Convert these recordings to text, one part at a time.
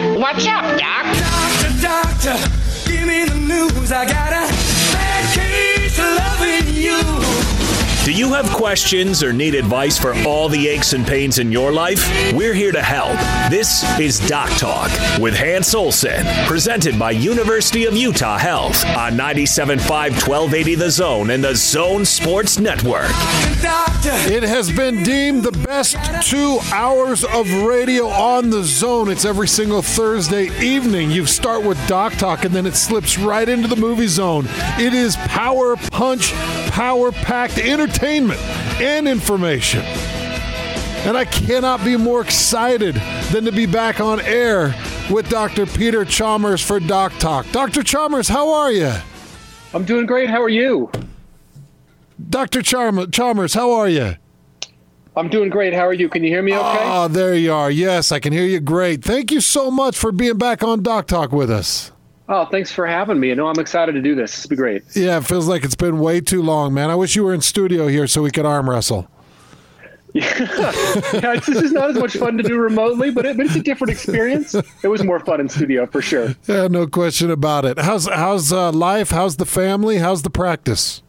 What's up, Doc? Doctor, doctor, give me the news. I got a bad case of loving you. Do you have questions or need advice for all the aches and pains in your life? We're here to help. This is Doc Talk with Hans Olsen, presented by University of Utah Health on 97.5 1280 The Zone and the Zone Sports Network. It has been deemed the best two hours of radio on the zone. It's every single Thursday evening. You start with Doc Talk and then it slips right into the movie zone. It is power punch, power packed entertainment and information. And I cannot be more excited than to be back on air with Dr. Peter Chalmers for Doc Talk. Dr. Chalmers, how are you? I'm doing great. How are you? Dr. Charm- Chalmers, how are you? I'm doing great. How are you? Can you hear me okay? Oh, there you are. Yes, I can hear you great. Thank you so much for being back on Doc Talk with us. Oh, thanks for having me. I know I'm excited to do this. This will be great. Yeah, it feels like it's been way too long, man. I wish you were in studio here so we could arm wrestle. Yeah, it's, this is not as much fun to do remotely, but, it, but it's a different experience. It was more fun in studio for sure. Yeah, no question about it. How's how's uh, life? How's the family? How's the practice?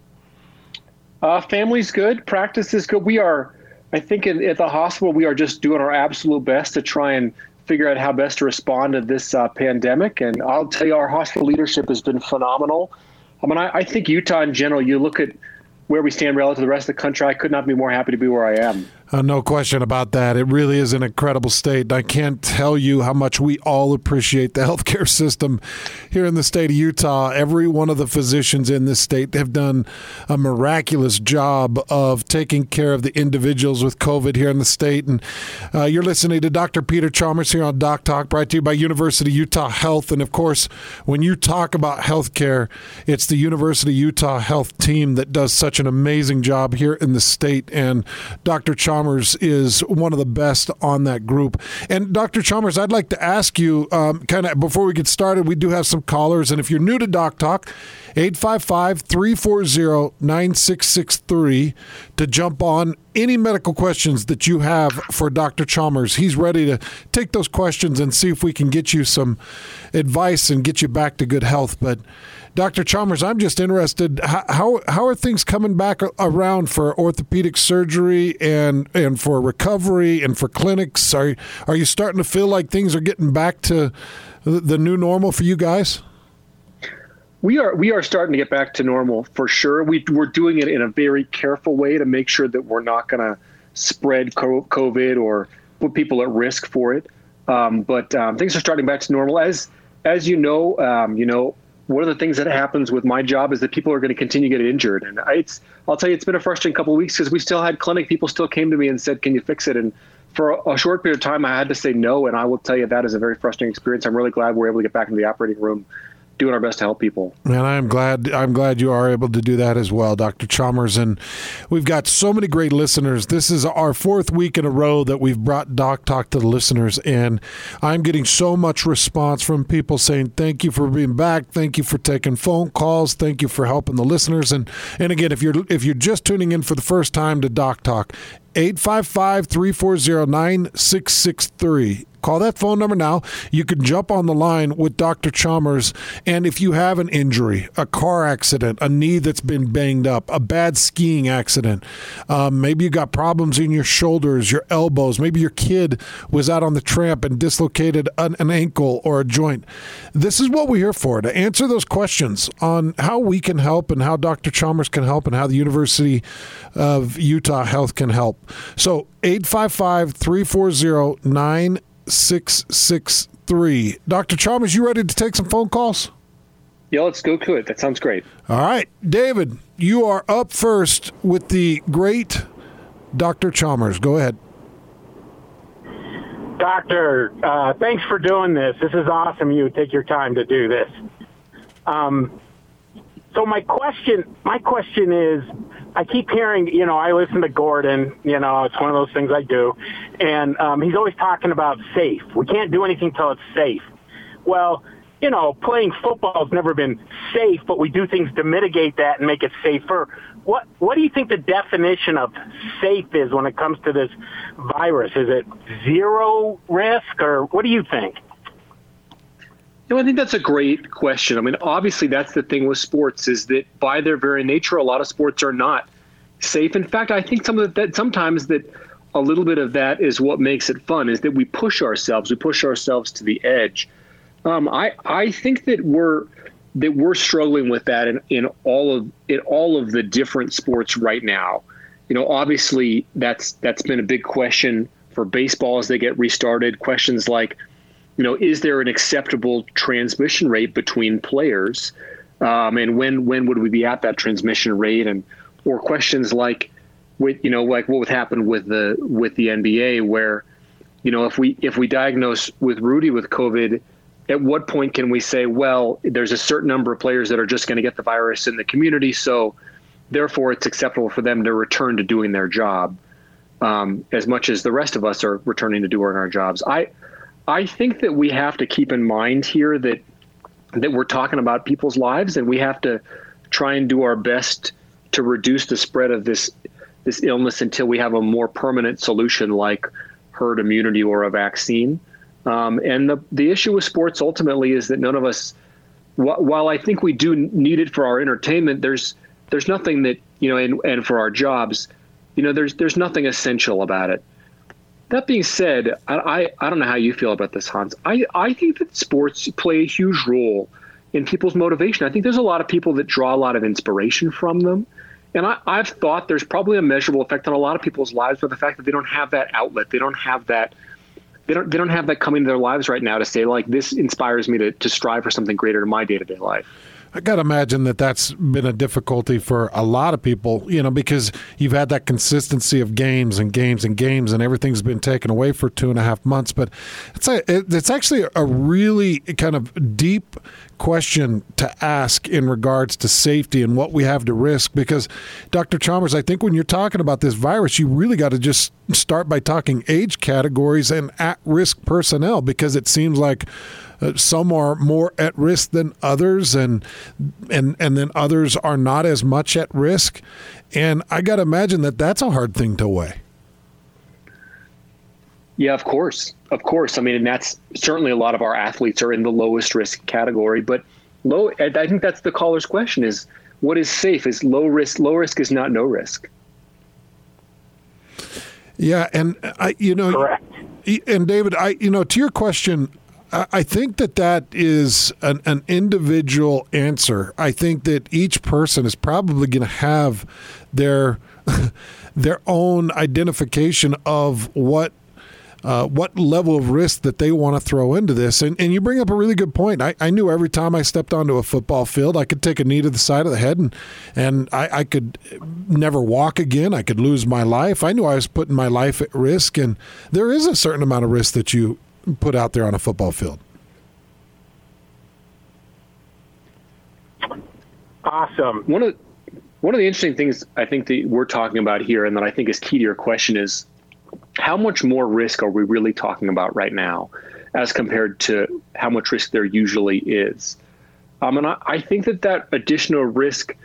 Uh, family's good. Practice is good. We are, I think, in, at the hospital, we are just doing our absolute best to try and figure out how best to respond to this uh, pandemic. And I'll tell you, our hospital leadership has been phenomenal. I mean, I, I think Utah in general, you look at where we stand relative to the rest of the country, I could not be more happy to be where I am. Uh, no question about that. It really is an incredible state. I can't tell you how much we all appreciate the healthcare system here in the state of Utah. Every one of the physicians in this state have done a miraculous job of taking care of the individuals with COVID here in the state. And uh, you're listening to Dr. Peter Chalmers here on Doc Talk, brought to you by University of Utah Health. And of course, when you talk about healthcare, it's the University of Utah Health team that does such an amazing job here in the state. And Dr. Chalmers is one of the best on that group. And Dr. Chalmers, I'd like to ask you, um, kind of before we get started, we do have some callers. And if you're new to Doc Talk, 855 340 9663 to jump on any medical questions that you have for Dr. Chalmers. He's ready to take those questions and see if we can get you some advice and get you back to good health. But Dr. Chalmers, I'm just interested. How, how are things coming back around for orthopedic surgery and and for recovery and for clinics? Are are you starting to feel like things are getting back to the, the new normal for you guys? We are we are starting to get back to normal for sure. We we're doing it in a very careful way to make sure that we're not going to spread COVID or put people at risk for it. Um, but um, things are starting back to normal. As as you know, um, you know one of the things that happens with my job is that people are going to continue to get injured, and I- it's I'll tell you it's been a frustrating couple of weeks because we still had clinic people still came to me and said, "Can you fix it?" and for a, a short period of time, I had to say no, and I will tell you that is a very frustrating experience. I'm really glad we're able to get back into the operating room, doing our best to help people. And I'm glad I'm glad you are able to do that as well, Dr. Chalmers. And we've got so many great listeners. This is our fourth week in a row that we've brought Doc Talk to the listeners, and I'm getting so much response from people saying thank you for being back, thank you for taking phone calls, thank you for helping the listeners. And and again, if you're if you're just tuning in for the first time to Doc Talk, 855 340 9663. Call that phone number now. You can jump on the line with Dr. Chalmers. And if you have an injury, a car accident, a knee that's been banged up, a bad skiing accident, um, maybe you got problems in your shoulders, your elbows, maybe your kid was out on the tramp and dislocated an, an ankle or a joint. This is what we're here for to answer those questions on how we can help and how Dr. Chalmers can help and how the University of Utah Health can help. So 855 340 9663. Dr. Chalmers, you ready to take some phone calls? Yeah, let's go to it. That sounds great. All right. David, you are up first with the great Dr. Chalmers. Go ahead. Doctor, uh, thanks for doing this. This is awesome. You take your time to do this. Um, so my question, my question is, I keep hearing, you know, I listen to Gordon. You know, it's one of those things I do, and um, he's always talking about safe. We can't do anything till it's safe. Well, you know, playing football has never been safe, but we do things to mitigate that and make it safer. What What do you think the definition of safe is when it comes to this virus? Is it zero risk, or what do you think? No, I think that's a great question. I mean, obviously, that's the thing with sports is that by their very nature, a lot of sports are not safe. In fact, I think some of that sometimes that a little bit of that is what makes it fun is that we push ourselves, we push ourselves to the edge. Um, I I think that we're that we're struggling with that in, in all of in all of the different sports right now. You know, obviously that's that's been a big question for baseball as they get restarted. Questions like you know, is there an acceptable transmission rate between players? Um, and when when would we be at that transmission rate? And or questions like, with you know, like what would happen with the with the NBA, where, you know, if we if we diagnose with Rudy with COVID, at what point can we say, well, there's a certain number of players that are just going to get the virus in the community, so therefore it's acceptable for them to return to doing their job, um, as much as the rest of us are returning to doing our jobs. I I think that we have to keep in mind here that that we're talking about people's lives, and we have to try and do our best to reduce the spread of this this illness until we have a more permanent solution like herd immunity or a vaccine. Um, and the the issue with sports ultimately is that none of us, wh- while I think we do need it for our entertainment, there's there's nothing that you know, and, and for our jobs, you know, there's there's nothing essential about it. That being said, I, I, I don't know how you feel about this, Hans. I, I think that sports play a huge role in people's motivation. I think there's a lot of people that draw a lot of inspiration from them. And I, I've thought there's probably a measurable effect on a lot of people's lives by the fact that they don't have that outlet. They don't have that they don't they don't have that coming to their lives right now to say like this inspires me to, to strive for something greater in my day-to-day life. I got to imagine that that's been a difficulty for a lot of people, you know, because you've had that consistency of games and games and games, and everything's been taken away for two and a half months. But it's a, it's actually a really kind of deep question to ask in regards to safety and what we have to risk. Because, Dr. Chalmers, I think when you're talking about this virus, you really got to just start by talking age categories and at risk personnel because it seems like uh, some are more at risk than others, and and and then others are not as much at risk. And I got to imagine that that's a hard thing to weigh. Yeah, of course, of course. I mean, and that's certainly a lot of our athletes are in the lowest risk category. But low, I think that's the caller's question: is what is safe? Is low risk? Low risk is not no risk. Yeah, and I, you know, Correct. and David, I, you know, to your question, I think that that is an, an individual answer. I think that each person is probably going to have their their own identification of what uh, what level of risk that they want to throw into this. And, and you bring up a really good point. I, I knew every time I stepped onto a football field, I could take a knee to the side of the head and, and I, I could never walk again. I could lose my life. I knew I was putting my life at risk. And there is a certain amount of risk that you put out there on a football field. Awesome. One of one of the interesting things I think that we're talking about here, and that I think is key to your question, is how much more risk are we really talking about right now, as compared to how much risk there usually is. Um, and I, I think that that additional risk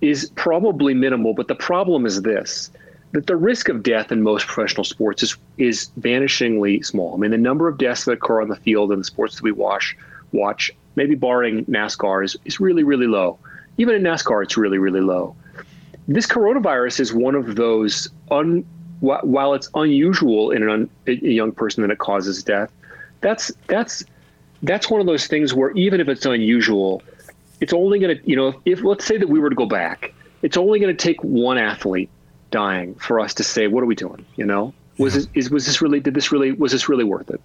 is probably minimal, but the problem is this: that the risk of death in most professional sports is is vanishingly small. I mean, the number of deaths that occur on the field in the sports that we watch, watch maybe barring NASCAR, is, is really, really low. Even in NASCAR, it's really, really low. This coronavirus is one of those, un, while it's unusual in an, a young person that it causes death, that's that's that's one of those things where even if it's unusual, it's only going to, you know, if, if let's say that we were to go back, it's only going to take one athlete dying for us to say, what are we doing? You know, was this, is, was this really, did this really, was this really worth it?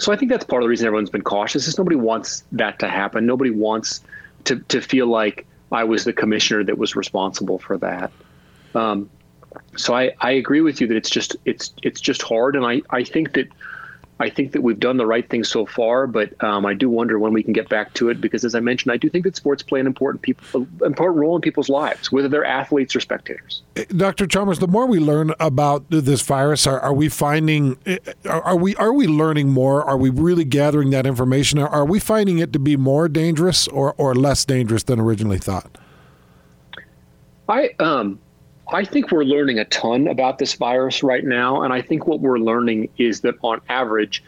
So I think that's part of the reason everyone's been cautious is nobody wants that to happen. Nobody wants to, to feel like I was the commissioner that was responsible for that. Um, so I, I agree with you that it's just it's it's just hard, and I, I think that I think that we've done the right thing so far, but um, I do wonder when we can get back to it because, as I mentioned, I do think that sports play an important people important role in people's lives, whether they're athletes or spectators. Dr. Chalmers, the more we learn about this virus, are, are we finding are we are we learning more? Are we really gathering that information? Are we finding it to be more dangerous or, or less dangerous than originally thought? I um I think we're learning a ton about this virus right now. And I think what we're learning is that on average,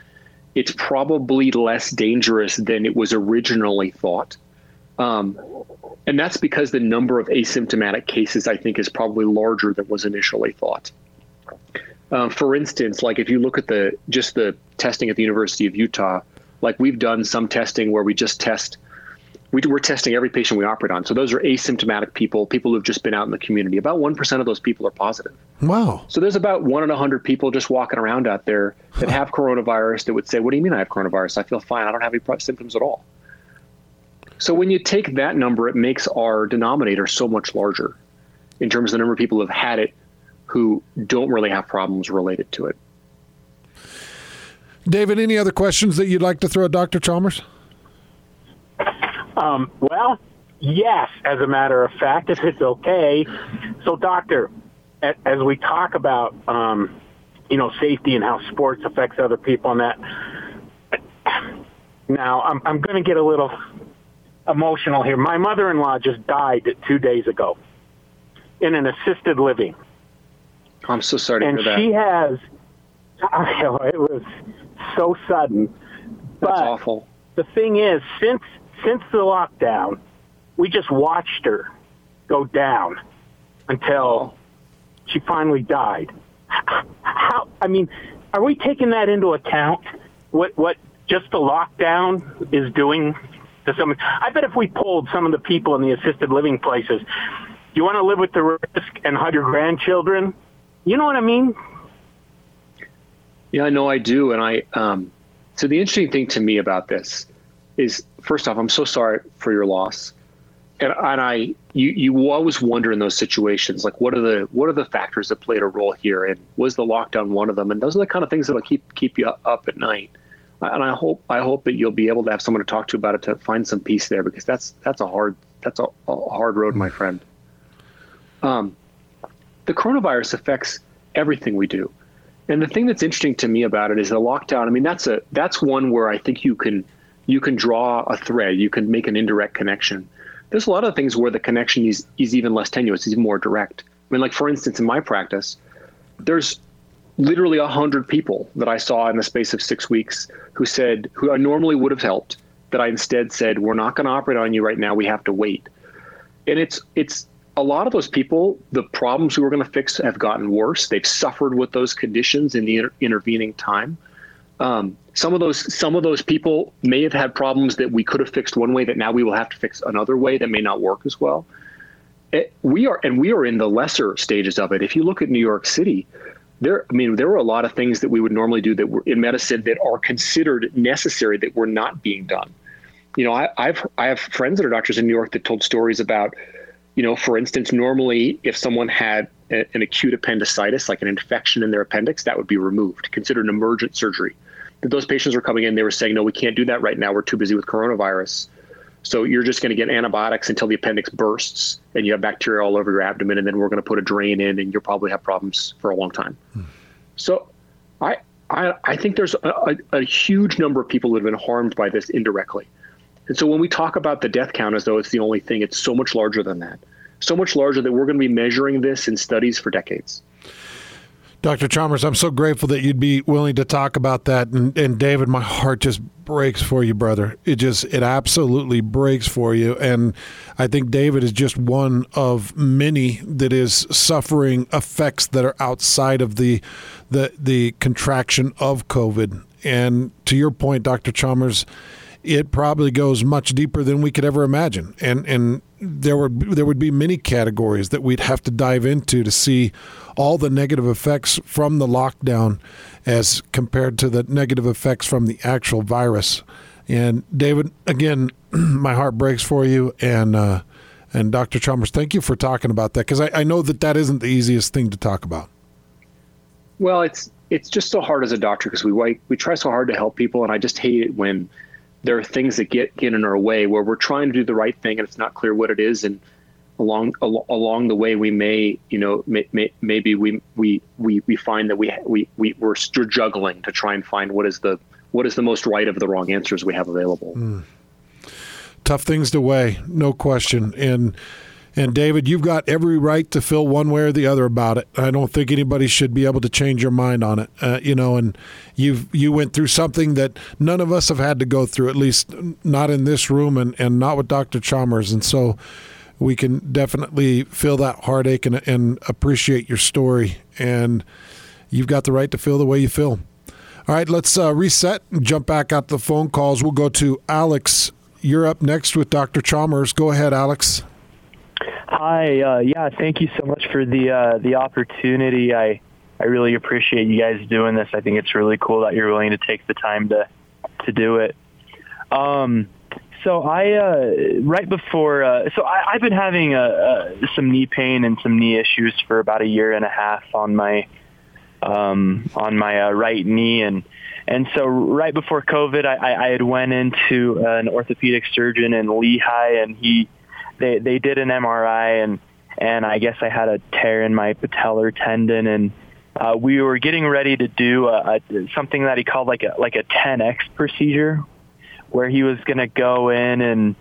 it's probably less dangerous than it was originally thought. Um, and that's because the number of asymptomatic cases, I think, is probably larger than was initially thought. Uh, for instance, like if you look at the just the testing at the University of Utah, like we've done some testing where we just test we, we're testing every patient we operate on. So those are asymptomatic people, people who've just been out in the community. About 1% of those people are positive. Wow. So there's about one in a 100 people just walking around out there that have coronavirus that would say, What do you mean I have coronavirus? I feel fine. I don't have any symptoms at all. So when you take that number, it makes our denominator so much larger in terms of the number of people who have had it who don't really have problems related to it. David, any other questions that you'd like to throw at Dr. Chalmers? Um, well, yes, as a matter of fact, if it's okay. So, doctor, as we talk about, um, you know, safety and how sports affects other people and that, now I'm, I'm going to get a little emotional here. My mother-in-law just died two days ago in an assisted living. I'm so sorry and she has, I know, it was so sudden. That's but awful. The thing is, since since the lockdown, we just watched her go down until she finally died. How? I mean, are we taking that into account? What what just the lockdown is doing to some? I bet if we polled some of the people in the assisted living places, you want to live with the risk and have your grandchildren. You know what I mean? Yeah, I know I do. And I, um, so the interesting thing to me about this is first off, I'm so sorry for your loss. And, and I, you, you always wonder in those situations, like what are the, what are the factors that played a role here? And was the lockdown one of them? And those are the kind of things that'll keep, keep you up at night. And I hope, I hope that you'll be able to have someone to talk to about it to find some peace there because that's, that's a hard, that's a, a hard road, my friend. Um, the coronavirus affects everything we do. And the thing that's interesting to me about it is the lockdown. I mean, that's a that's one where I think you can you can draw a thread, you can make an indirect connection. There's a lot of things where the connection is is even less tenuous, is more direct. I mean, like for instance, in my practice, there's literally a hundred people that I saw in the space of six weeks who said who I normally would have helped that I instead said we're not going to operate on you right now. We have to wait. And it's it's a lot of those people, the problems we were going to fix have gotten worse. They've suffered with those conditions in the inter- intervening time. Um, some of those some of those people may have had problems that we could have fixed one way that now we will have to fix another way that may not work as well. It, we are and we are in the lesser stages of it. If you look at New York City, there I mean there were a lot of things that we would normally do that were in medicine that are considered necessary that were not being done. You know, I, I've I have friends that are doctors in New York that told stories about you know, for instance, normally if someone had an acute appendicitis, like an infection in their appendix, that would be removed, considered an emergent surgery. Those patients were coming in, they were saying, no, we can't do that right now. We're too busy with coronavirus. So you're just going to get antibiotics until the appendix bursts and you have bacteria all over your abdomen, and then we're going to put a drain in, and you'll probably have problems for a long time. Hmm. So I, I, I think there's a, a, a huge number of people that have been harmed by this indirectly. And so when we talk about the death count as though it's the only thing, it's so much larger than that. So much larger that we're going to be measuring this in studies for decades. Dr. Chalmers, I'm so grateful that you'd be willing to talk about that. And, and, David, my heart just breaks for you, brother. It just, it absolutely breaks for you. And I think David is just one of many that is suffering effects that are outside of the, the, the contraction of COVID. And to your point, Dr. Chalmers, it probably goes much deeper than we could ever imagine. And and there would there would be many categories that we'd have to dive into to see all the negative effects from the lockdown as compared to the negative effects from the actual virus. And David, again, my heart breaks for you and uh, and Dr. Chalmers, thank you for talking about that because I, I know that that isn't the easiest thing to talk about. Well, it's it's just so hard as a doctor because we we try so hard to help people, and I just hate it when there are things that get get in our way where we're trying to do the right thing and it's not clear what it is. And along al- along the way we may you know may, may, maybe we, we we we find that we we, we we're juggling to try and find what is the what is the most right of the wrong answers we have available. Mm. tough things to weigh no question. And And David, you've got every right to feel one way or the other about it. I don't think anybody should be able to change your mind on it. Uh, you know, and you've you went through something that none of us have had to go through, at least not in this room, and and not with Dr. Chalmers. And so, we can definitely feel that heartache and, and appreciate your story. And you've got the right to feel the way you feel. All right, let's uh, reset and jump back out the phone calls. We'll go to Alex. You're up next with Dr. Chalmers. Go ahead, Alex. Hi. Uh, yeah, thank you so much for the uh, the opportunity. I I really appreciate you guys doing this. I think it's really cool that you're willing to take the time to to do it. Um, so I uh, right before uh, so I, I've been having uh, uh, some knee pain and some knee issues for about a year and a half on my um, on my uh, right knee and and so right before COVID, I, I had went into an orthopedic surgeon in Lehi and he they they did an MRI and and I guess I had a tear in my patellar tendon and uh, we were getting ready to do a, a, something that he called like a like a Tenex procedure where he was going to go in and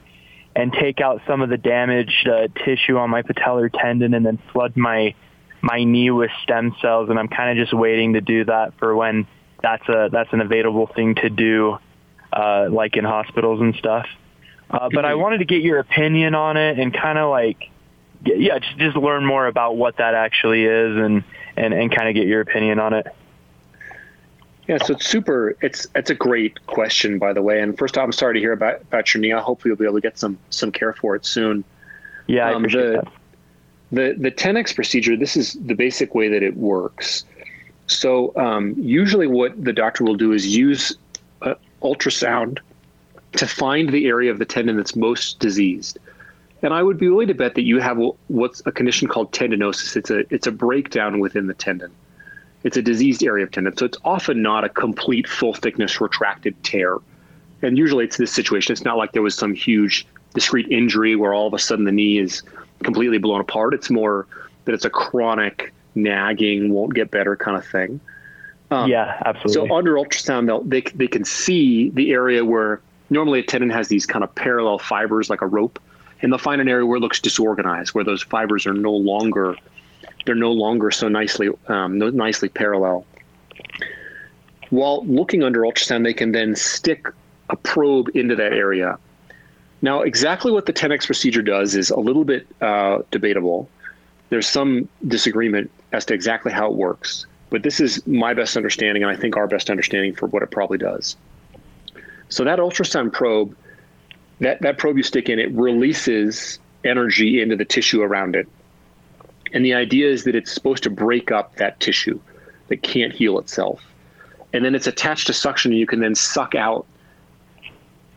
and take out some of the damaged uh, tissue on my patellar tendon and then flood my my knee with stem cells and I'm kind of just waiting to do that for when that's a that's an available thing to do uh, like in hospitals and stuff. Uh, but I wanted to get your opinion on it and kind of like, yeah, just just learn more about what that actually is and and and kind of get your opinion on it. Yeah, so it's super. It's it's a great question, by the way. And first, I'm sorry to hear about about your knee. Hopefully, you'll be able to get some some care for it soon. Yeah, I um, appreciate the, that. The the Tenex procedure. This is the basic way that it works. So um, usually, what the doctor will do is use uh, ultrasound to find the area of the tendon that's most diseased. And I would be willing to bet that you have what's a condition called tendinosis. It's a it's a breakdown within the tendon. It's a diseased area of tendon. So it's often not a complete full thickness retracted tear. And usually it's this situation. It's not like there was some huge discrete injury where all of a sudden the knee is completely blown apart. It's more that it's a chronic nagging, won't get better kind of thing. Um, yeah, absolutely. So under ultrasound, they they can see the area where normally a tendon has these kind of parallel fibers like a rope, and they'll find an area where it looks disorganized, where those fibers are no longer they're no longer so nicely um, nicely parallel. While looking under ultrasound, they can then stick a probe into that area. Now, exactly what the Tenex procedure does is a little bit uh, debatable. There's some disagreement as to exactly how it works, but this is my best understanding, and I think our best understanding for what it probably does. So that ultrasound probe, that, that probe you stick in, it releases energy into the tissue around it. And the idea is that it's supposed to break up that tissue that can't heal itself. And then it's attached to suction, and you can then suck out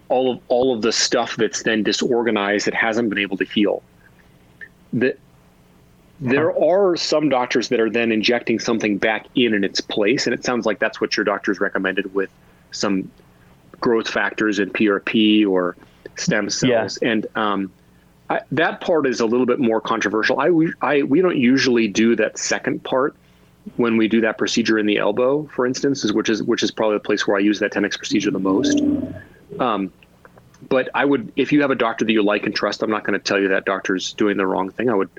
all of all of the stuff that's then disorganized that hasn't been able to heal. The, there are some doctors that are then injecting something back in in its place, and it sounds like that's what your doctor's recommended with some growth factors in PRP or stem cells. Yeah. And um, I, that part is a little bit more controversial. I, I, we don't usually do that second part when we do that procedure in the elbow, for instance, is, which is which is probably the place where I use that Tenex procedure the most. Um, but I would, if you have a doctor that you like and trust, I'm not going to tell you that doctor's doing the wrong thing. I would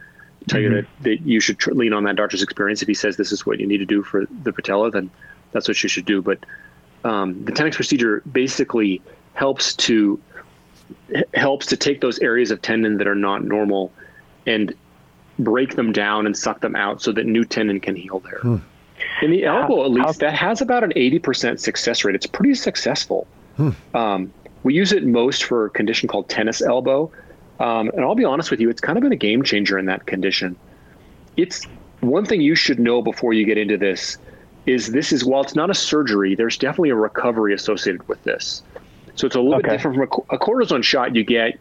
tell mm-hmm. you that, that you should tr- lean on that doctor's experience. If he says this is what you need to do for the patella, then that's what you should do. But um, the Tenex procedure basically helps to helps to take those areas of tendon that are not normal and break them down and suck them out so that new tendon can heal there. Hmm. In the elbow, at least, that has about an 80% success rate. It's pretty successful. Hmm. Um, we use it most for a condition called tennis elbow. Um, and I'll be honest with you, it's kind of been a game changer in that condition. It's one thing you should know before you get into this is this is while it's not a surgery, there's definitely a recovery associated with this. So it's a little okay. bit different from a, a, cortisone shot you get.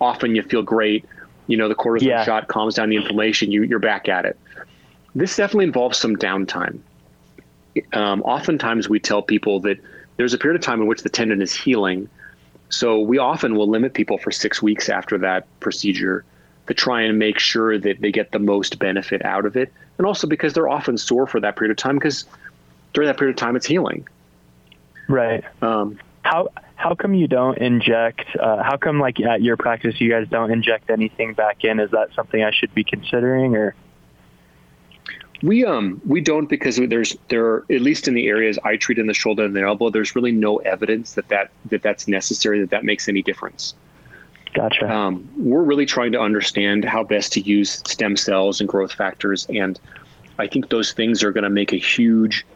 Often you feel great. You know, the cortisone yeah. shot calms down the inflammation. You, you're back at it. This definitely involves some downtime. Um, oftentimes we tell people that there's a period of time in which the tendon is healing. So we often will limit people for six weeks after that procedure to try and make sure that they get the most benefit out of it. And also because they're often sore for that period of time because during that period of time it's healing. Right. Um, how how come you don't inject? Uh, how come, like at your practice, you guys don't inject anything back in? Is that something I should be considering, or? We um we don't because there's there are, at least in the areas I treat in the shoulder and the elbow. There's really no evidence that that, that that's necessary that that makes any difference. Gotcha. Um, we're really trying to understand how best to use stem cells and growth factors, and I think those things are going to make a huge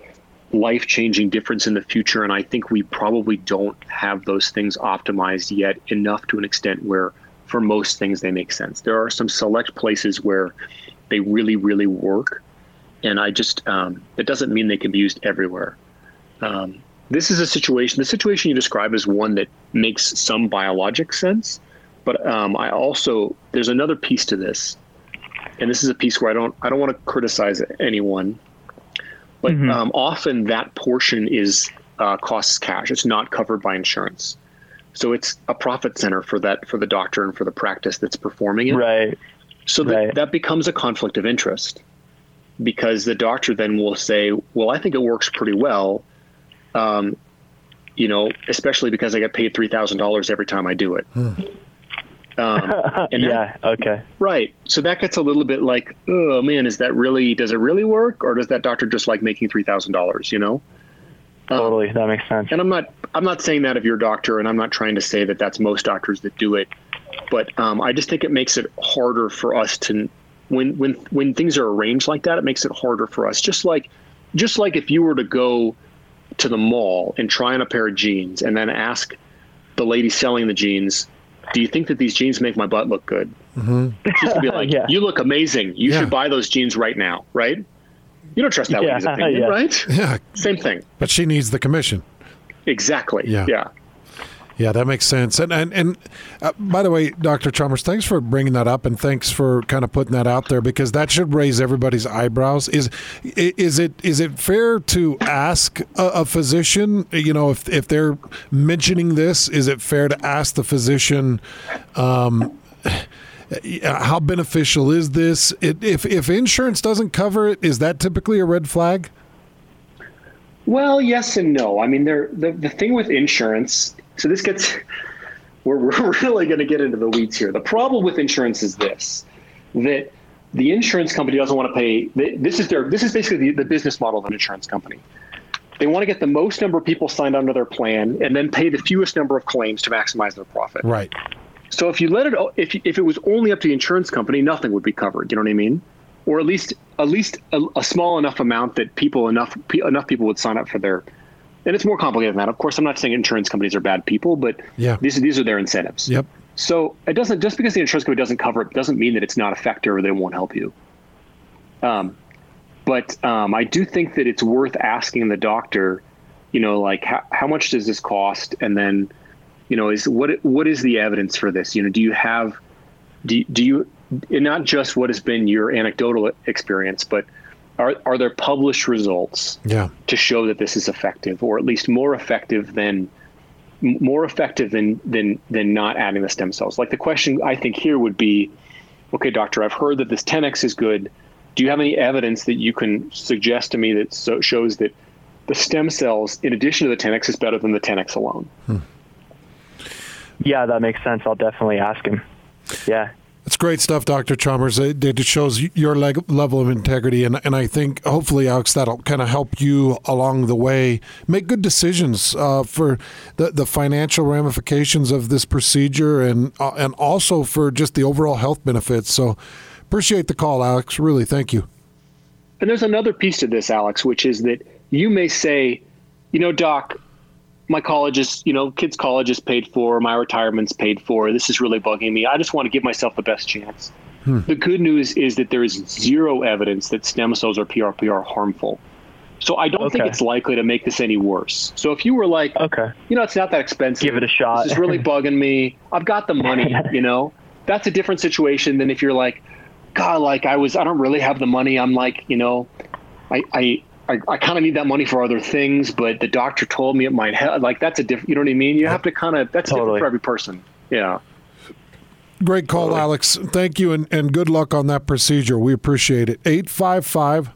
life changing difference in the future. And I think we probably don't have those things optimized yet enough to an extent where, for most things, they make sense. There are some select places where they really, really work. And I just, um, it doesn't mean they can be used everywhere. Um, this is a situation, the situation you describe is one that makes some biologic sense. But um, I also, there's another piece to this. And this is a piece where I don't, I don't want to criticize anyone but mm-hmm. um, often that portion is uh, costs cash. It's not covered by insurance, so it's a profit center for that for the doctor and for the practice that's performing it. Right. So that right. that becomes a conflict of interest because the doctor then will say, "Well, I think it works pretty well." Um, you know, especially because I get paid three thousand dollars every time I do it. Um, and yeah. That, okay. Right. So that gets a little bit like, oh man, is that really? Does it really work, or does that doctor just like making three thousand dollars? You know. Totally, um, that makes sense. And I'm not, I'm not saying that of your doctor, and I'm not trying to say that that's most doctors that do it, but um, I just think it makes it harder for us to, when when when things are arranged like that, it makes it harder for us. Just like, just like if you were to go to the mall and try on a pair of jeans, and then ask the lady selling the jeans, do you think that these jeans make my butt look good? Mm-hmm. Just to be like, yeah. you look amazing. You yeah. should buy those jeans right now, right? You don't trust that yeah, lady's opinion, yeah. right? Yeah. Same thing. But she needs the commission. Exactly. Yeah. Yeah. Yeah, that makes sense. And and and uh, by the way, Dr. Chalmers, thanks for bringing that up, and thanks for kind of putting that out there because that should raise everybody's eyebrows. Is is it is it fair to ask a, a physician? You know, if if they're mentioning this, is it fair to ask the physician? Um, how beneficial is this? It, if if insurance doesn't cover it, is that typically a red flag? Well, yes and no. I mean, there the the thing with insurance so this gets, we're, we're really going to get into the weeds here. The problem with insurance is this, that the insurance company doesn't want to pay. This is their. This is basically the, the business model of an insurance company. They want to get the most number of people signed under their plan and then pay the fewest number of claims to maximize their profit. Right. So if you let it, if if it was only up to the insurance company, nothing would be covered. You know what I mean? Or at least at least a, a small enough amount that people enough enough people would sign up for their and it's more complicated than that. Of course, I'm not saying insurance companies are bad people, but yeah. these these are their incentives. Yep. So it doesn't just because the insurance company doesn't cover it doesn't mean that it's not effective or they won't help you. Um, but um, I do think that it's worth asking the doctor, you know, like how, how much does this cost, and then, you know, is what what is the evidence for this? You know, do you have, do do you, not just what has been your anecdotal experience, but are are there published results yeah. to show that this is effective, or at least more effective than more effective than than than not adding the stem cells? Like the question I think here would be, okay, doctor, I've heard that this Tenex is good. Do you have any evidence that you can suggest to me that so shows that the stem cells, in addition to the Tenex, is better than the Tenex alone? Hmm. Yeah, that makes sense. I'll definitely ask him. Yeah. It's great stuff, Dr. Chalmers. It, it shows your leg, level of integrity, and, and I think hopefully, Alex, that'll kind of help you along the way make good decisions uh, for the, the financial ramifications of this procedure, and uh, and also for just the overall health benefits. So, appreciate the call, Alex. Really, thank you. And there's another piece to this, Alex, which is that you may say, you know, Doc, my college is, you know, kids' college is paid for, my retirement's paid for. This is really bugging me. I just want to give myself the best chance. Hmm. The good news is that there is zero evidence that stem cells or PRP are harmful. So I don't okay. think it's likely to make this any worse. So if you were like, okay, you know, it's not that expensive. Give it a shot. This is really bugging me. I've got the money, you know. That's a different situation than if you're like, God, like I was, I don't really have the money. I'm like, you know, I, I, I, I kind of need that money for other things, but the doctor told me it might help. Like that's a different, you know what I mean? You have to kind of, that's totally. different for every person. Yeah. Great call, totally. Alex. Thank you and, and good luck on that procedure. We appreciate it. 855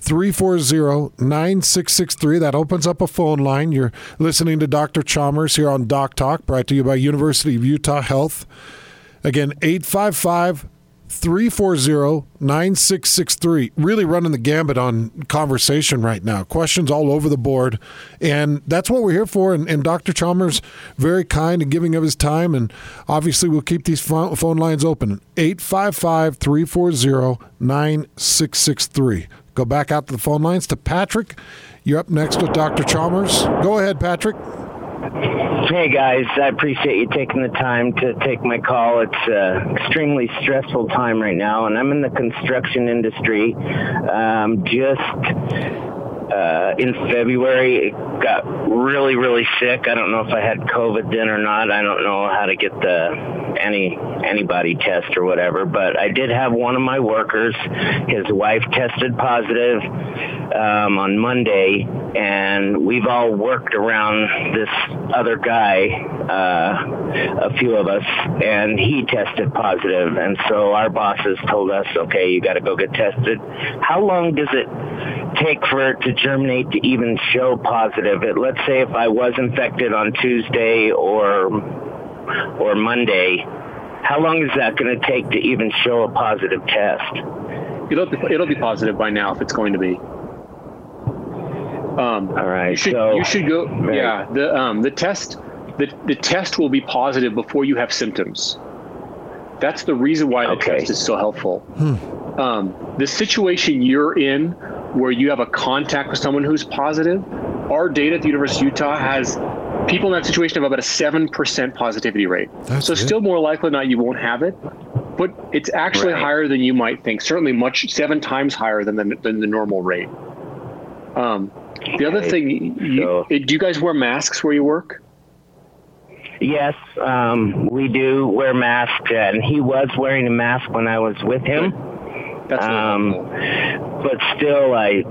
340 9663. That opens up a phone line. You're listening to Dr. Chalmers here on Doc Talk, brought to you by University of Utah Health. Again, 855 340 9663. Really running the gambit on conversation right now. Questions all over the board. And that's what we're here for. And, and Dr. Chalmers, very kind and giving of his time. And obviously, we'll keep these phone, lines open 855 340 9663. Go back out to the phone lines to Patrick. You're up next with Dr. Chalmers. Go ahead, Patrick. Hey guys, I appreciate you taking the time to take my call. It's an extremely stressful time right now, and I'm in the construction industry. Um, just uh, in February, got really, really sick. I don't know if I had COVID then or not. I don't know how to get the any antibody test or whatever, but I did have one of my workers. His wife tested positive um, on Monday, and we've all worked around this other guy, uh, a few of us, and he tested positive, and so our bosses told us, okay, you got to go get tested. How long does it take for it to germinate to even show positive? It, let's say if I was infected on Tuesday or or Monday, how long is that going to take to even show a positive test? It'll be, it'll be positive by now if it's going to be. Um, All right, You should so- you should go. Right. Yeah. The um, the test the the test will be positive before you have symptoms. That's the reason why the Okay. test is so helpful. Um, the situation you're in, where you have a contact with someone who's positive, our data at the University of Utah has people in that situation have about a seven percent positivity rate. That's so good. still more likely than not you won't have it, but it's actually Right. higher than you might think. Certainly, much seven times higher than the, than the normal rate. Um, the other Okay. thing, you, So- do you guys wear masks where you work? Yes, um, we do wear masks, and he was wearing a mask when I was with him. That's Um, but still, I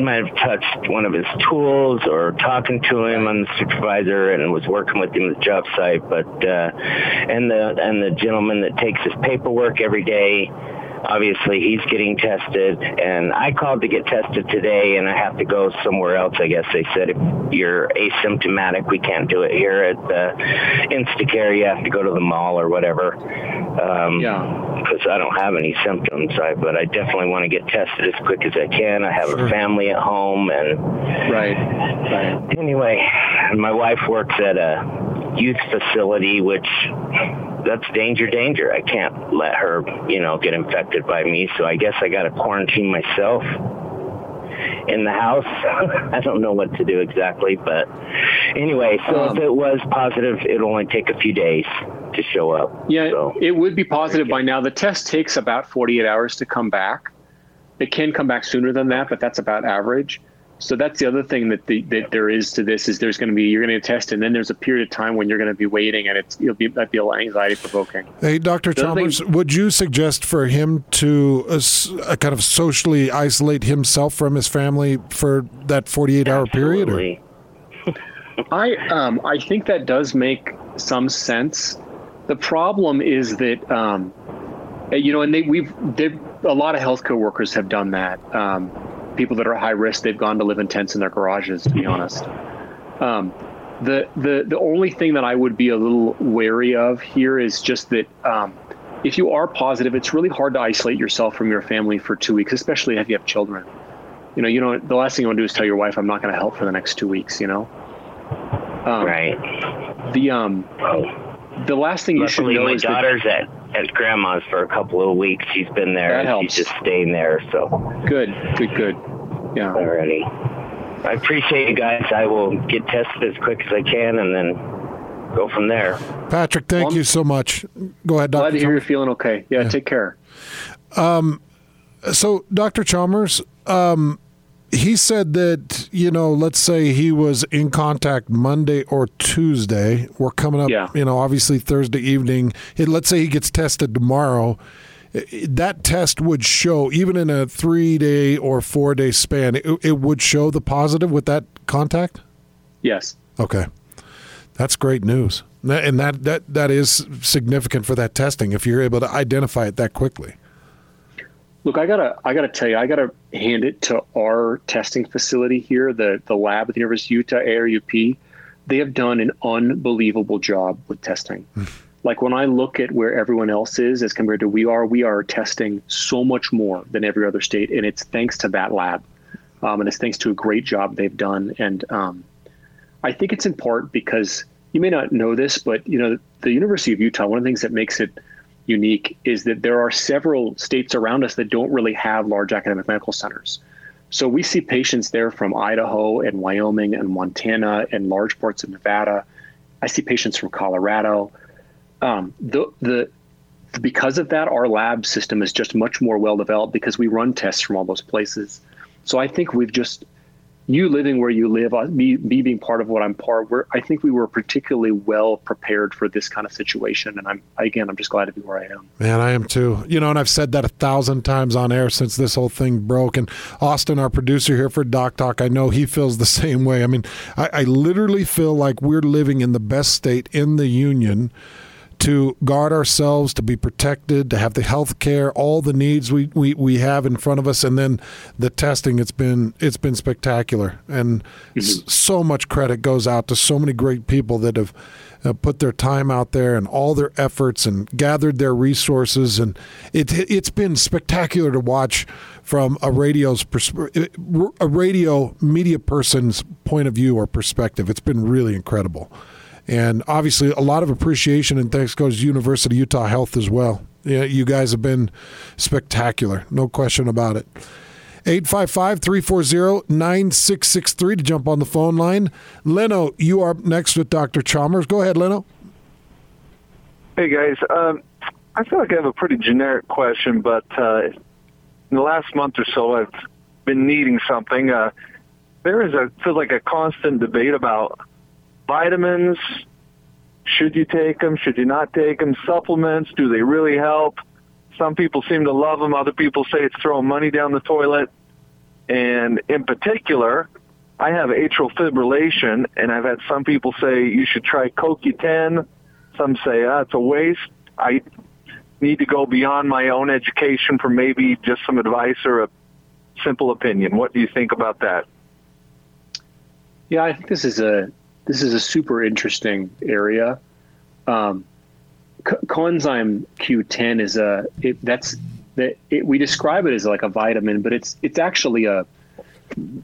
might have touched one of his tools or talking to him. I'm the supervisor and was working with him at the job site. But uh, and the and the gentleman that takes his paperwork every day. Obviously, he's getting tested, and I called to get tested today, and I have to go somewhere else. I guess they said if you're asymptomatic, we can't do it here at the Instacare. You have to go to the mall or whatever. Um, Yeah. because I don't have any symptoms. I, but I definitely want to get tested as quick as I can. I have Sure. a family at home, and Right. Right. anyway, my wife works at a youth facility, which that's danger, danger. I can't let her, you know, get infected by me. So I guess I got to quarantine myself in the house. I don't know what to do exactly, but anyway, so Um, if it was positive, it'll only take a few days to show up. Yeah, So- it would be positive by now. The test takes about 48 hours to come back. It can come back sooner than that, but that's about average. So that's the other thing that the, that there is to this is there's going to be you're going to test and then there's a period of time when you're going to be waiting, and it's it'll be that'd be a little anxiety provoking. Hey, Dr. The other thing- Chalmers, would you suggest for him to uh, s- uh, kind of socially isolate himself from his family for that 48 hour period? Or? Absolutely. I um I think that does make some sense. The problem is that um, you know, and they we've a lot of healthcare workers have done that. Um, people that are high risk, they've gone to live in tents in their garages. To be honest, um, the the the only thing that I would be a little wary of here is just that. Um, if you are positive, it's really hard to isolate yourself from your family for two weeks, especially if you have children. You know, you know, the last thing you want to do is tell your wife, "I'm not going to help for the next two weeks." You know, um, Right. the um the last thing you should Luckily, know my is that daughter's at, at grandma's for a couple of weeks. She's been there. That and helps. She's just staying there. So good, good, good. Yeah. already. I appreciate you guys. I will get tested as quick as I can and then go from there. Patrick, thank Well, you so much. Go ahead, Glad Dr. to hear you're feeling okay. Yeah, take care. Um, So, Dr. Chalmers, um, he said that, you know, let's say he was in contact Monday or Tuesday. We're coming up, Yeah. you know, obviously Thursday evening. Let's say he gets tested tomorrow. That test would show, even in a three day or four day span, it, it would show the positive with that contact? Yes. Okay. That's great news. And that, that, that is significant for that testing if you're able to identify it that quickly. Look, I gotta, I gotta tell you, I gotta hand it to our testing facility here, the the lab at the University of Utah, ARUP. They have done an unbelievable job with testing. like when I look at where everyone else is as compared to we are, we are testing so much more than every other state, and it's thanks to that lab, um, and it's thanks to a great job they've done. And um, I think it's in part because you may not know this, but you know the University of Utah. One of the things that makes it unique is that there are several states around us that don't really have large academic medical centers. So we see patients there from Idaho and Wyoming and Montana and large parts of Nevada. I see patients from Colorado. Um, the, the because of that, our lab system is just much more well developed because we run tests from all those places. So I think we've just you living where you live, uh, me, me being part of what I'm part, where I think we were particularly well prepared for this kind of situation. And I'm, again, I'm just glad to be where I am. Man, I am too. You know, and I've said that a thousand times on air since this whole thing broke. And Austin, our producer here for Doc Talk, I know he feels the same way. I mean, I, I literally feel like we're living in the best state in the union to guard ourselves, to be protected, to have the health care, all the needs we, we, we have in front of us, and then the testing. It's been it's been spectacular, and mm-hmm. so much credit goes out to so many great people that have uh, put their time out there and all their efforts and gathered their resources, and it it's been spectacular to watch from a radio's pers- a radio media person's point of view or perspective. It's been really incredible. And obviously, a lot of appreciation and thanks goes to University of Utah Health as well. Yeah, you guys have been spectacular, no question about it. 855 340 9663 to jump on the phone line. Leno, you are next with Dr. Chalmers. Go ahead, Leno. Hey, guys. Um, I feel like I have a pretty generic question, but uh, in the last month or so, I've been needing something. Uh, there is a feels like a constant debate about vitamins. Should you take them? Should you not take them? Supplements, do they really help? Some people seem to love them. Other people say it's throwing money down the toilet. And in particular, I have atrial fibrillation, and I've had some people say you should try CoQ10. Some say ah, it's a waste. I need to go beyond my own education for maybe just some advice or a simple opinion. What do you think about that? Yeah, I think this is a this is a super interesting area. Um, coenzyme Q10 is a it, that's that it, we describe it as like a vitamin, but it's it's actually a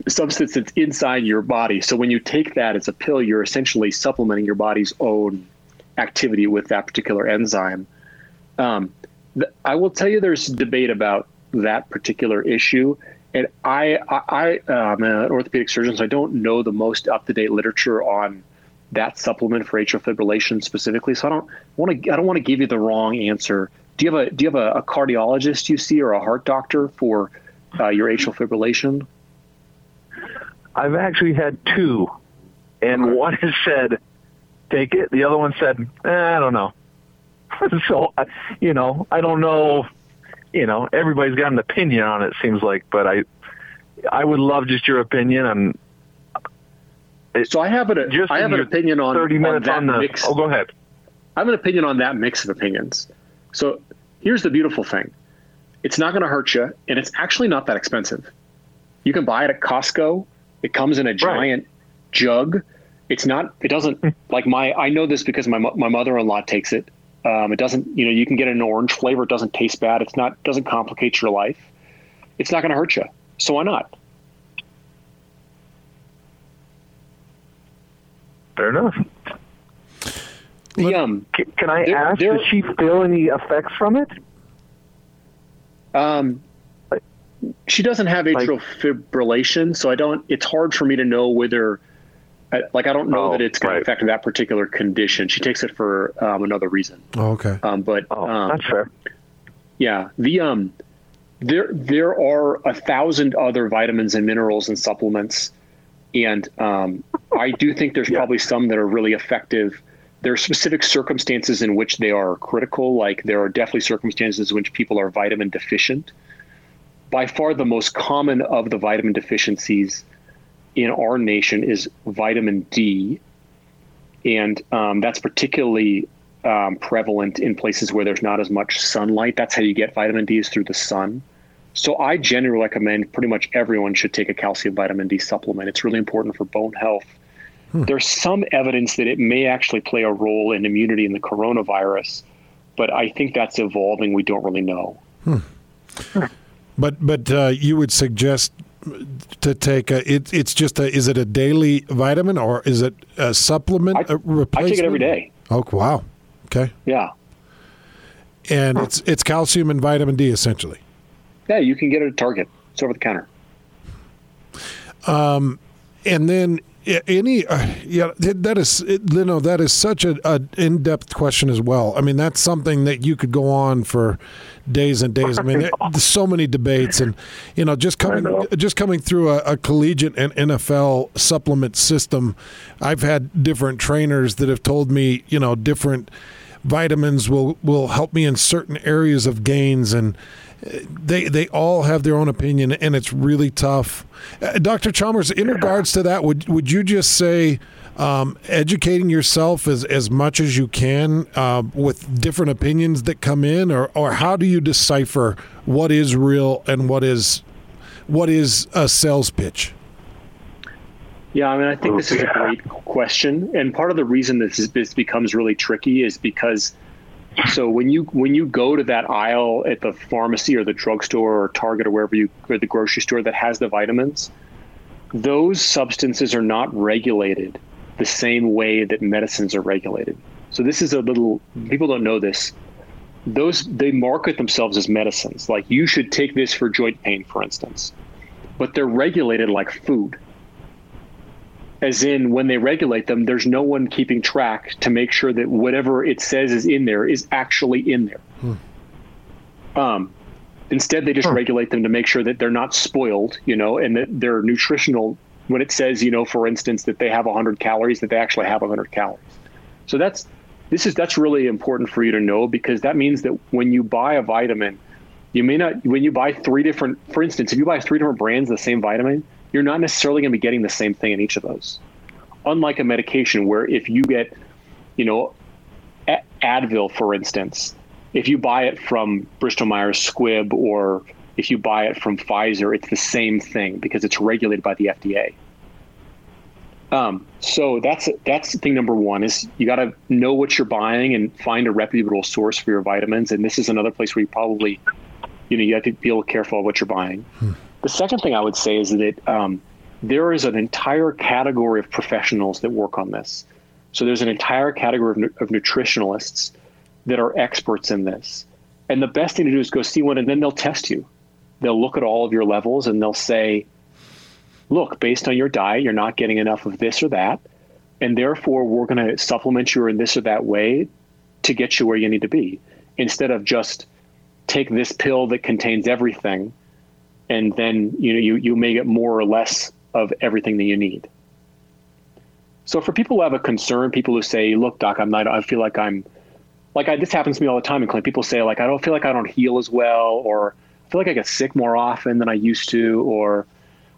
substance that's inside your body. So when you take that as a pill, you're essentially supplementing your body's own activity with that particular enzyme. Um, I will tell you, there's debate about that particular issue, and I, I, I am an orthopedic surgeon, so I don't know the most up to date literature on that supplement for atrial fibrillation specifically. So I don't want to I don't want to give you the wrong answer. Do you have a do you have a, a cardiologist you see or a heart doctor for uh, your atrial fibrillation? I've actually had two, and one has said take it. The other one said eh, I don't know. so you know I don't know you know, everybody's got an opinion on it. Seems like, but I, I would love just your opinion on. It, so I have an just I have an opinion on thirty minutes on, on the. Mix. Oh, go ahead. I have an opinion on that mix of opinions. So here's the beautiful thing: it's not going to hurt you, and it's actually not that expensive. You can buy it at Costco. It comes in a giant right. jug. It's not. It doesn't like my. I know this because my my mother in law takes it. Um, it doesn't, you know, you can get an orange flavor. It doesn't taste bad. It's not, doesn't complicate your life. It's not going to hurt you. So why not? Fair enough. The, um, can, can I ask, does she feel any effects from it? Um, she doesn't have atrial like, fibrillation, so I don't. It's hard for me to know whether I, like I don't know oh, that it's going right. to affect that particular condition. She takes it for um, another reason. Oh, okay. Um, but oh, um, that's fair. Yeah, the um, there there are a thousand other vitamins and minerals and supplements, and um, I do think there's yeah. probably some that are really effective. There are specific circumstances in which they are critical. Like there are definitely circumstances in which people are vitamin deficient. By far, the most common of the vitamin deficiencies in our nation is vitamin D, and um, that's particularly um, prevalent in places where there's not as much sunlight. That's how you get vitamin D is through the sun. So I generally recommend pretty much everyone should take a calcium vitamin D supplement. It's really important for bone health. There's some evidence that it may actually play a role in immunity in the coronavirus, but I think that's evolving. We don't really know. But but uh, you would suggest to take a it, it's just a is it a daily vitamin or is it a supplement I- a replacement? I take it every day. Oh wow. Okay. Yeah. And it's it's calcium and vitamin D essentially. Yeah, you can get it at Target. It's over the counter. Um, And then any uh, yeah that is you know that is such a, a in-depth question as well. I mean that's something that you could go on for days and days. I mean so many debates and you know just coming just coming through a, a collegiate and NFL supplement system. I've had different trainers that have told me you know different vitamins will will help me in certain areas of gains and they they all have their own opinion and it's really tough. Uh, Dr. Chalmers, in regards to that, would would you just say um, educating yourself as as much as you can uh, with different opinions that come in, or or how do you decipher what is real and what is what is a sales pitch? Yeah, I mean, I think this is a great question, and part of the reason this, is, this becomes really tricky is because so when you when you go to that aisle at the pharmacy or the drugstore or Target or wherever you or the grocery store that has the vitamins, those substances are not regulated the same way that medicines are regulated. So this is a little people don't know this. Those they market themselves as medicines. Like you should take this for joint pain, for instance, but they're regulated like food as in when they regulate them there's no one keeping track to make sure that whatever it says is in there is actually in there. Um, instead they just regulate them to make sure that they're not spoiled you know and that they're nutritional when it says you know for instance that they have 100 calories that they actually have 100 calories. So that's this is that's really important for you to know because that means that when you buy a vitamin you may not when you buy three different for instance if you buy three different brands of the same vitamin you're not necessarily going to be getting the same thing in each of those. Unlike a medication where if you get you know advil for instance if you buy it from bristol myers squibb or if you buy it from pfizer it's the same thing because it's regulated by the fda um, so that's that's thing number one is you got to know what you're buying and find a reputable source for your vitamins. And this is another place where you probably you know you have to be a little careful of what you're buying the second thing I would say is that um, there is an entire category of professionals that work on this. So there's an entire category of, of nutritionalists that are experts in this. And the best thing to do is go see one, and then they'll test you. They'll look at all of your levels and they'll say, look, based on your diet, you're not getting enough of this or that. And therefore, we're going to supplement you in this or that way to get you where you need to be instead of just take this pill that contains everything and then you know you you may get more or less of everything that you need. So for people who have a concern, people who say, "Look, doc, I'm not. I feel like I'm like I, this happens to me all the time in clinic. People say like I don't feel like I don't heal as well, or I feel like I get sick more often than I used to, or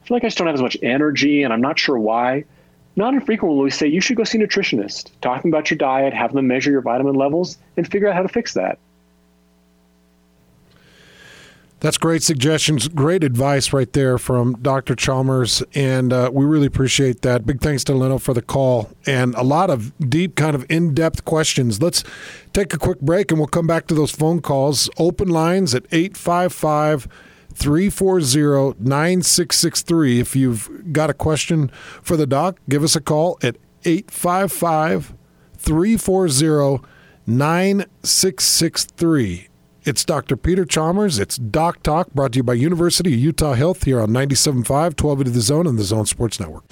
I feel like I just don't have as much energy, and I'm not sure why." Not infrequently, we say you should go see a nutritionist, talking about your diet, have them measure your vitamin levels, and figure out how to fix that. That's great suggestions, great advice right there from Dr. Chalmers, and uh, we really appreciate that. Big thanks to Leno for the call and a lot of deep, kind of in-depth questions. Let's take a quick break, and we'll come back to those phone calls. Open lines at 855 340 9663. If you've got a question for the doc, give us a call at 855 340 9663. It's Dr. Peter Chalmers. It's Doc Talk, brought to you by University of Utah Health here on 97.5, 12 to the Zone and the Zone Sports Network.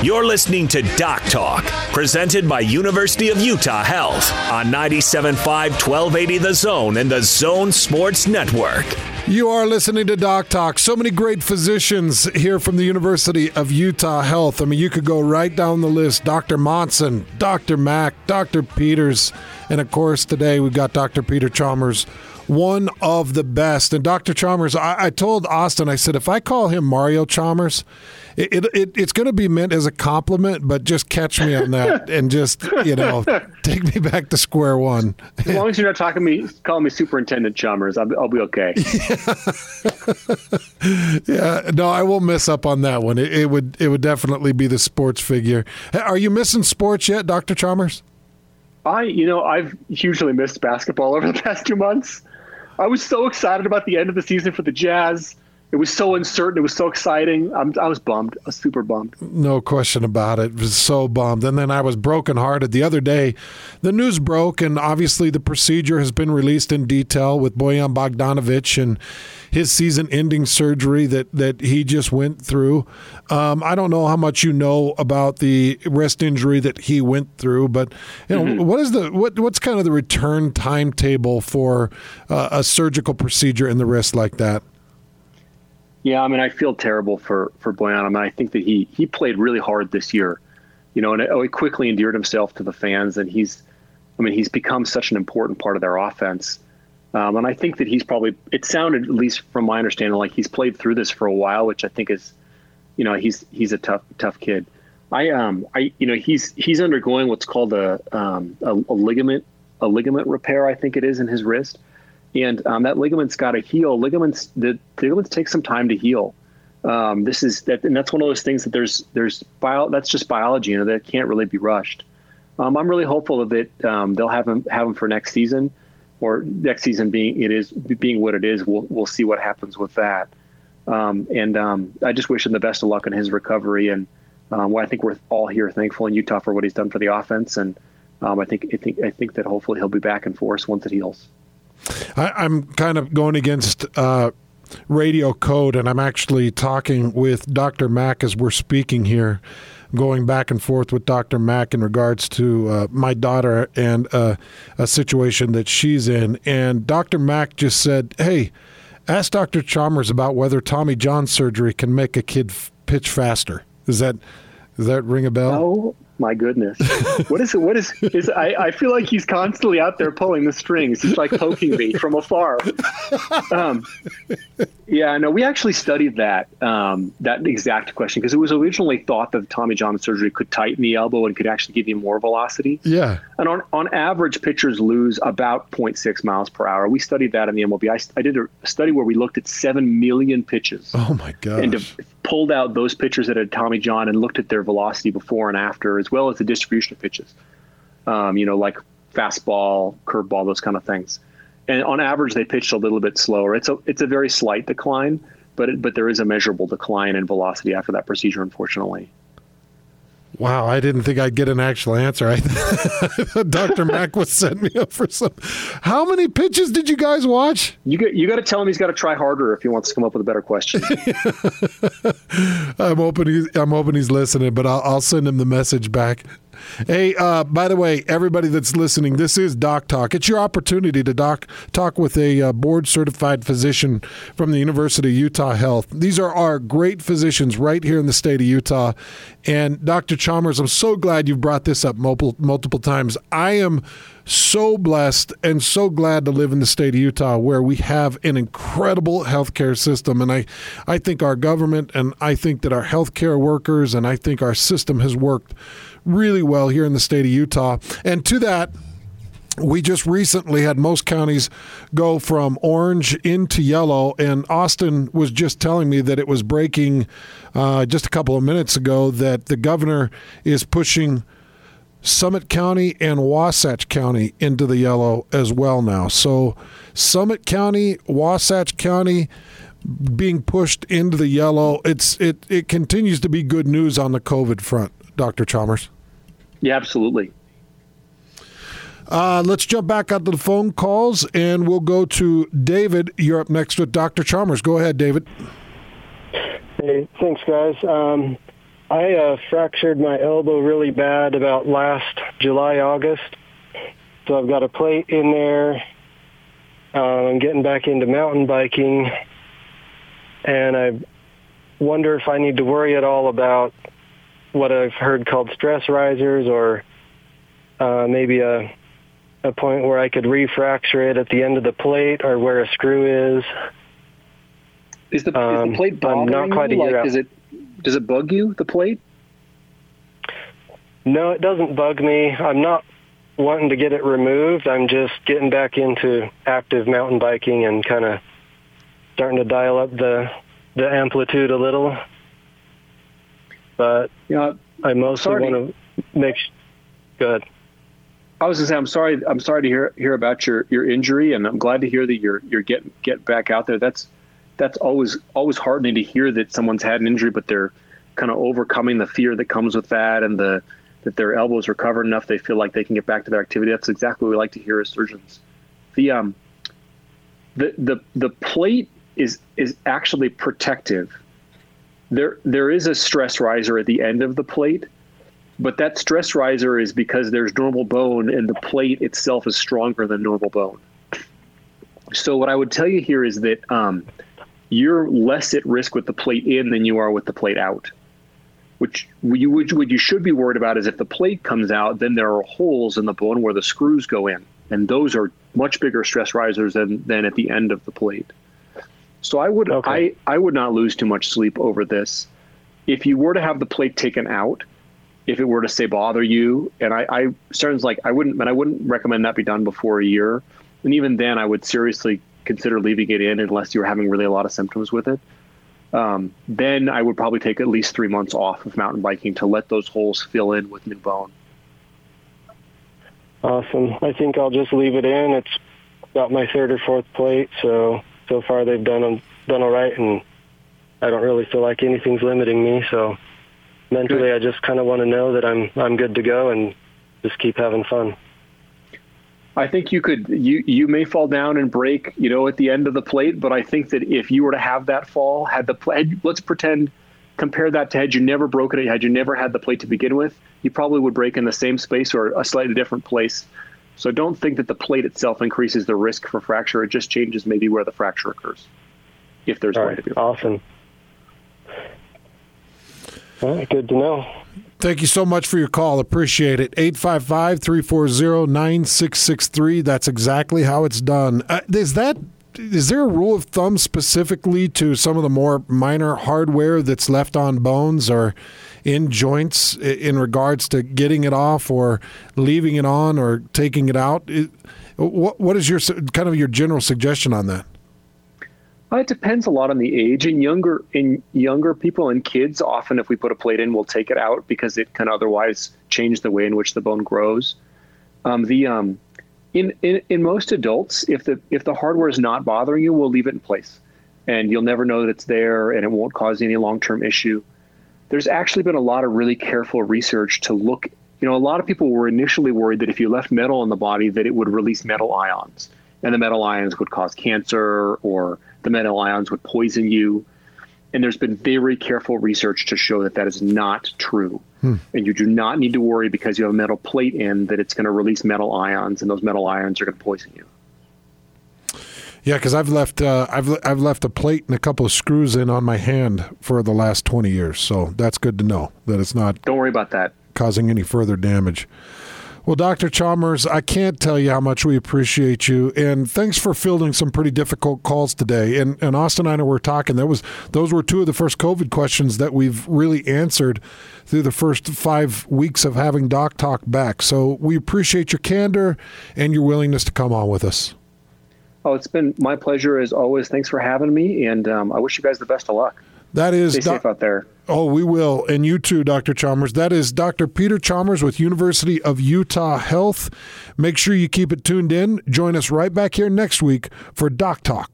You're listening to Doc Talk, presented by University of Utah Health on 97.5 1280 The Zone and the Zone Sports Network. You are listening to Doc Talk. So many great physicians here from the University of Utah Health. I mean, you could go right down the list Dr. Monson, Dr. Mack, Dr. Peters, and of course, today we've got Dr. Peter Chalmers one of the best. And Dr. Chalmers, I, I told Austin, I said, if I call him Mario Chalmers, it, it, it it's going to be meant as a compliment, but just catch me on that and just you know take me back to square one. As long as you're not talking me, calling me Superintendent Chalmers, I'll, I'll be okay. yeah, no, I won't mess up on that one. It, it would it would definitely be the sports figure. Are you missing sports yet, Doctor Chalmers? I, you know, I've hugely missed basketball over the past two months. I was so excited about the end of the season for the Jazz. It was so uncertain. It was so exciting. I'm, I was bummed. I was super bummed. No question about it. it. Was so bummed. And then I was brokenhearted the other day. The news broke, and obviously the procedure has been released in detail with Bojan Bogdanovic and his season-ending surgery that that he just went through. Um, I don't know how much you know about the wrist injury that he went through, but you know mm-hmm. what is the what what's kind of the return timetable for uh, a surgical procedure in the wrist like that? Yeah, I mean, I feel terrible for for Bojan. I mean, I think that he he played really hard this year, you know, and oh, he quickly endeared himself to the fans, and he's, I mean, he's become such an important part of their offense. Um, and I think that he's probably. It sounded, at least from my understanding, like he's played through this for a while, which I think is, you know, he's he's a tough tough kid. I um I you know he's he's undergoing what's called a um a, a ligament a ligament repair I think it is in his wrist and um, that ligament's got to heal. Ligaments, the, the, ligaments take some time to heal. Um, this is that, and that's one of those things that there's there's bio. That's just biology, you know, that can't really be rushed. Um, I'm really hopeful that um, they'll have them have them for next season, or next season being it is being what it is. We'll we'll see what happens with that. Um, and um, I just wish him the best of luck in his recovery. And um, I think we're all here thankful in Utah for what he's done for the offense. And I think I think I think that hopefully he'll be back in force once it heals. I, am kind of going against uh, radio code, and I'm actually talking with Dr. Mack as we're speaking here, going back and forth with Dr. Mack in regards to uh, my daughter and uh, a situation that she's in. And Dr. Mack just said, Hey, ask Dr. Chalmers about whether Tommy John surgery can make a kid f- pitch faster. Is that does that ring a bell? No, my goodness. What is it what is is I, I feel like he's constantly out there pulling the strings. He's like poking me from afar. Um, yeah no we actually studied that um, that exact question because it was originally thought that tommy john surgery could tighten the elbow and could actually give you more velocity. Yeah. And on, on average pitchers lose about 0.6 miles per hour. We studied that in the mlb i, I did a study where we looked at 7 million pitches oh my god and pulled out those pitchers that had tommy john and looked at their velocity before and after as well as the distribution of pitches. Um, you know, like fastball, curveball, those kind of things. And on average, they pitched a little bit slower. It's a it's a very slight decline, but it, but there is a measurable decline in velocity after that procedure, unfortunately. Wow, I didn't think I'd get an actual answer. I Dr. Mack was setting me up for some. How many pitches did you guys watch? You got you got to tell him he's got to try harder if he wants to come up with a better question. I'm hoping he's I'm hoping he's listening, but I'll, I'll send him the message back. Hey, uh, by the way, everybody that's listening, this is Doc Talk. It's your opportunity to doc talk with a uh, board certified physician from the University of Utah Health. These are our great physicians right here in the state of Utah. And Dr. Chalmers, I'm so glad you've brought this up multiple multiple times. I am so blessed and so glad to live in the state of Utah where we have an incredible healthcare system. And I, I think our government and I think that our healthcare workers and I think our system has worked really well here in the state of Utah. And to that, we just recently had most counties go from orange into yellow, and Austin was just telling me that it was breaking uh, just a couple of minutes ago that the governor is pushing Summit County and Wasatch County into the yellow as well now. So, Summit County, Wasatch County being pushed into the yellow. It's it it continues to be good news on the COVID front, Dr. Chalmers. Yeah, absolutely. Uh, let's jump back onto the phone calls and we'll go to David. You're up next with Dr. Chalmers. Go ahead, David. Hey, thanks, guys. Um, I uh, fractured my elbow really bad about last July, August. So I've got a plate in there. Uh, I'm getting back into mountain biking. And I wonder if I need to worry at all about what I've heard called stress risers or uh, maybe a a point where I could refracture it at the end of the plate or where a screw is. Is the, is Um, the plate I'm not quite a year Like, out. does it does it bug you? The plate? No, it doesn't bug me. I'm not wanting to get it removed. I'm just getting back into active mountain biking and kind of starting to dial up the the amplitude a little. But Yeah. I mostly sorry. want to make. Good. I was gonna say I'm sorry. I'm sorry to hear hear about your, your injury, and I'm glad to hear that you're you're getting get back out there. That's that's always always heartening to hear that someone's had an injury, but they're kind of overcoming the fear that comes with that, and the that their elbows are covered enough they feel like they can get back to their activity. That's exactly what we like to hear as surgeons. The um the the the plate is is actually protective. There there is a stress riser at the end of the plate but that stress riser is because there's normal bone and the plate itself is stronger than normal bone. So what I would tell you here is that um, you're less at risk with the plate in than you are with the plate out. Which you would what you should be worried about is if the plate comes out, then there are holes in the bone where the screws go in, and those are much bigger stress risers than than at the end of the plate. So I would Okay. I I would not lose too much sleep over this. If you were to have the plate taken out, if it were to say bother you, and I, I sounds like I wouldn't, but I wouldn't recommend that be done before a year. And even then, I would seriously consider leaving it in unless you were having really a lot of symptoms with it. Um, then I would probably take at least three months off of mountain biking to let those holes fill in with new bone. Awesome. I think I'll just leave it in. It's about my third or fourth plate, so so far they've done done all right, and I don't really feel like anything's limiting me. So mentally, I just kind of want to know that I'm I'm good to go and just keep having fun. I think you could you you may fall down and break, you know, at the end of the plate, but I think that if you were to have that fall, had the plate, let's pretend, compare that to had you never broken it, had you never had the plate to begin with, you probably would break in the same space or a slightly different place. So don't think that the plate itself increases the risk for fracture. It just changes maybe where the fracture occurs, if there's All going right. to be. Awesome. All right. Good to know. Thank you so much for your call. Appreciate it. 855 340 9663. That's exactly how it's done. Uh, is that. Is there a rule of thumb specifically to some of the more minor hardware that's left on bones or in joints in regards to getting it off or leaving it on or taking it out? It- What what is your kind of your general suggestion on that? Uh, It depends a lot on the age. In younger in younger people and kids, often if we put a plate in, we'll take it out because it can otherwise change the way in which the bone grows. Um, the um, in, in in most adults, if the if the hardware is not bothering you, we'll leave it in place, and you'll never know that it's there, and it won't cause any long term issue. There's actually been a lot of really careful research to look. You know, a lot of people were initially worried that if you left metal in the body, that it would release metal ions, and the metal ions would cause cancer, or the metal ions would poison you. And there's been very careful research to show that that is not true. Hmm. And you do not need to worry because you have a metal plate in that it's going to release metal ions, and those metal ions are going to poison you. Yeah, because I've left uh, I've I've left a plate and a couple of screws in on my hand for the last twenty years, so that's good to know that it's not Don't worry about that. causing any further damage. Well, Dr. Chalmers, I can't tell you how much we appreciate you, and thanks for fielding some pretty difficult calls today. And, and Austin and I were talking. That was those were two of the first COVID questions that we've really answered through the first five weeks of having Doc Talk back. So we appreciate your candor and your willingness to come on with us. Oh, it's been my pleasure as always. Thanks for having me, and um, I wish you guys the best of luck. That is Stay Doc- safe out there. Oh, we will. And you too, Dr. Chalmers. That is Dr. Peter Chalmers with University of Utah Health. Make sure you keep it tuned in. Join us right back here next week for Doc Talk.